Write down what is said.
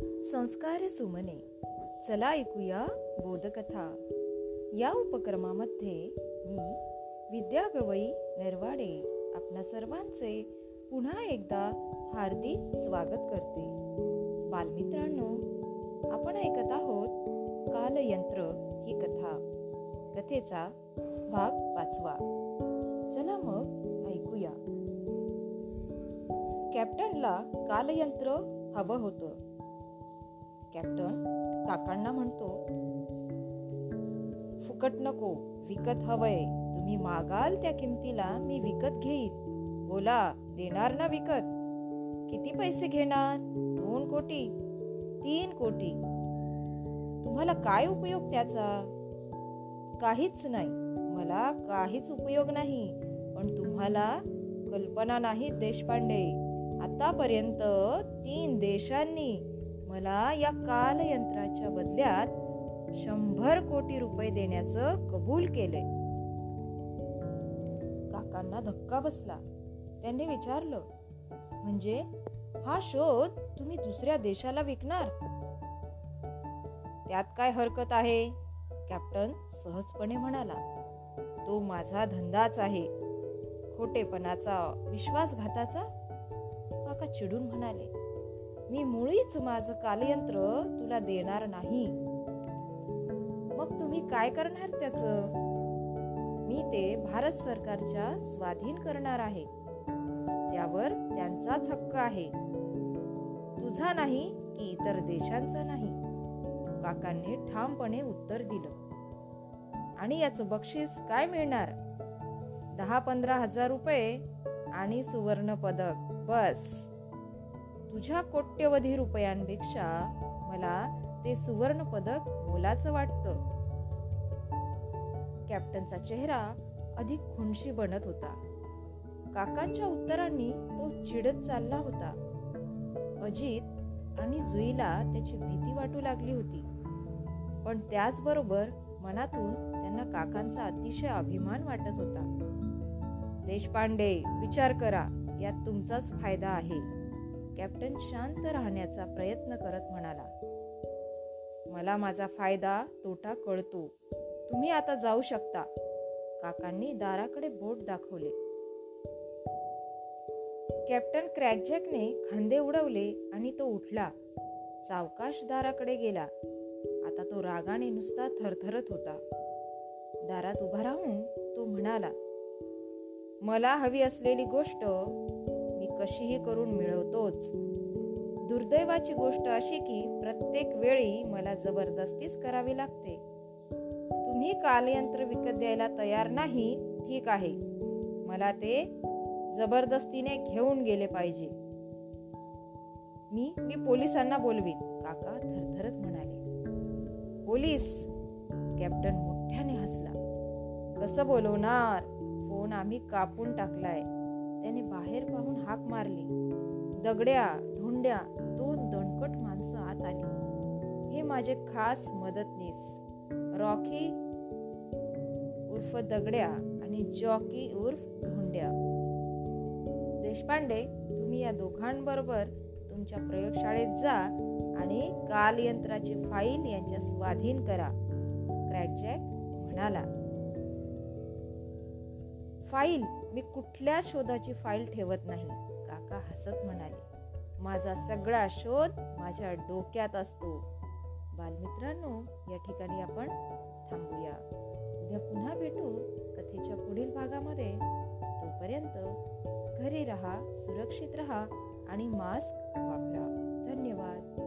संस्कार सुमने. चला ऐकूया बोधकथा. या उपक्रमामध्ये मी विद्या गवई नरवाडे आपणा सर्वांचे पुन्हा एकदा हार्दिक स्वागत करते. बालमित्रांनो आपण ऐकत आहोत कालयंत्र ही कथा. कथेचा भाग पाचवा. चला मग ऐकूया. कॅप्टनला कालयंत्र हवं होतं. कॅप्टन काकांना म्हणतो फुकट नको विकत हवंय. तुम्ही मागाल त्या किमतीला मी विकत घेईन. बोला देणार ना विकत? किती पैसे घेणार? दोन कोटी? तीन कोटी? तुम्हाला काय उपयोग त्याचा? काहीच नाही. मला काहीच उपयोग नाही. पण तुम्हाला कल्पना नाही देशपांडे. आतापर्यंत तीन देशांनी मला या कालयंत्राच्या बदल्यात शंभर कोटी रुपये देण्याचं कबूल केलंय. काकांना धक्का बसला. त्यांनी विचारलं म्हणजे हा शोध तुम्ही दुसऱ्या देशाला विकणार? त्यात काय हरकत आहे? कॅप्टन सहजपणे म्हणाला तो माझा धंदाच आहे. खोटेपणाचा विश्वासघाताचा. काका चिडून म्हणाले मी मुळीच माझं कालयंत्र तुला देणार नाही. मग तुम्ही काय करणार त्याच? मी ते भारत सरकारच्या स्वाधीन करणार आहे. त्यावर त्यांचाच हक्क आहे. तुझा नाही की इतर देशांचा नाही. काकांनी ठामपणे उत्तर दिलं. आणि याचं बक्षीस काय मिळणार? दहा पंधरा हजार रुपये आणि सुवर्ण पदक बस. तुझ्या कोट्यवधी रुपयांपेक्षा मला ते सुवर्ण पदक मोलाचं वाटतं. कॅप्टनचा चेहरा अधिक खुनशी बनत होता. काकांच्या उत्तरांनी तो चिडत चालला होता. अजित आणि जुईला त्याची भीती वाटू लागली होती. पण त्याचबरोबर मनातून त्यांना काकांचा अतिशय अभिमान वाटत होता. देशपांडे विचार करा यात तुमचाच फायदा आहे. कॅप्टन शांत राहण्याचा प्रयत्न करत म्हणाला मला माझा फायदा तोटा कळतो. तुम्ही आता जाऊ शकता. काकांनी दाराकडे बोट दाखवले. कॅप्टन क्रॅकजॅकने खांदे उडवले आणि तो उठला. सावकाश दाराकडे गेला. आता तो रागाने नुसता थरथरत होता. दारात उभा राहून तो म्हणाला मला हवी असलेली गोष्ट कशीही करून मिळवतोच. दुर्दैवाची गोष्ट अशी की प्रत्येक वेळी मला जबरदस्तीच करावी लागते. तुम्ही कालयंत्र विकत द्यायला तयार नाही ठीक आहे. मला ते जबरदस्तीने घेऊन गेले पाहिजे. मी मी पोलिसांना बोलवीन. काका थरथरत म्हणाले. पोलीस! कॅप्टन मोठ्याने हसला. कसं बोलवणार? फोन आम्ही कापून टाकलाय. त्याने बाहेर पाहून हाक मारली. दगड्या धोंड्या दोन दणकट माणसं आत आली. हे माझे खास मदतनीस. रॉकी उर्फ दगड्या आणि जॉकी उर्फ धोंड्या. देशपांडे तुम्ही या दोघांबरोबर तुमच्या प्रयोगशाळेत जा आणि कालयंत्राची फाईल यांच्या स्वाधीन करा क्रॅकजॅक म्हणाला. फाईल मी कुठल्या शोधाची फाईल ठेवत नाही. काका हसत म्हणाले माझा सगळा शोध माझ्या डोक्यात असतो. बालमित्रांनो या ठिकाणी आपण थांबूया. उद्या पुन्हा भेटू कथेच्या पुढील भागामध्ये. तोपर्यंत घरी राहा सुरक्षित राहा आणि मास्क वापरा. धन्यवाद.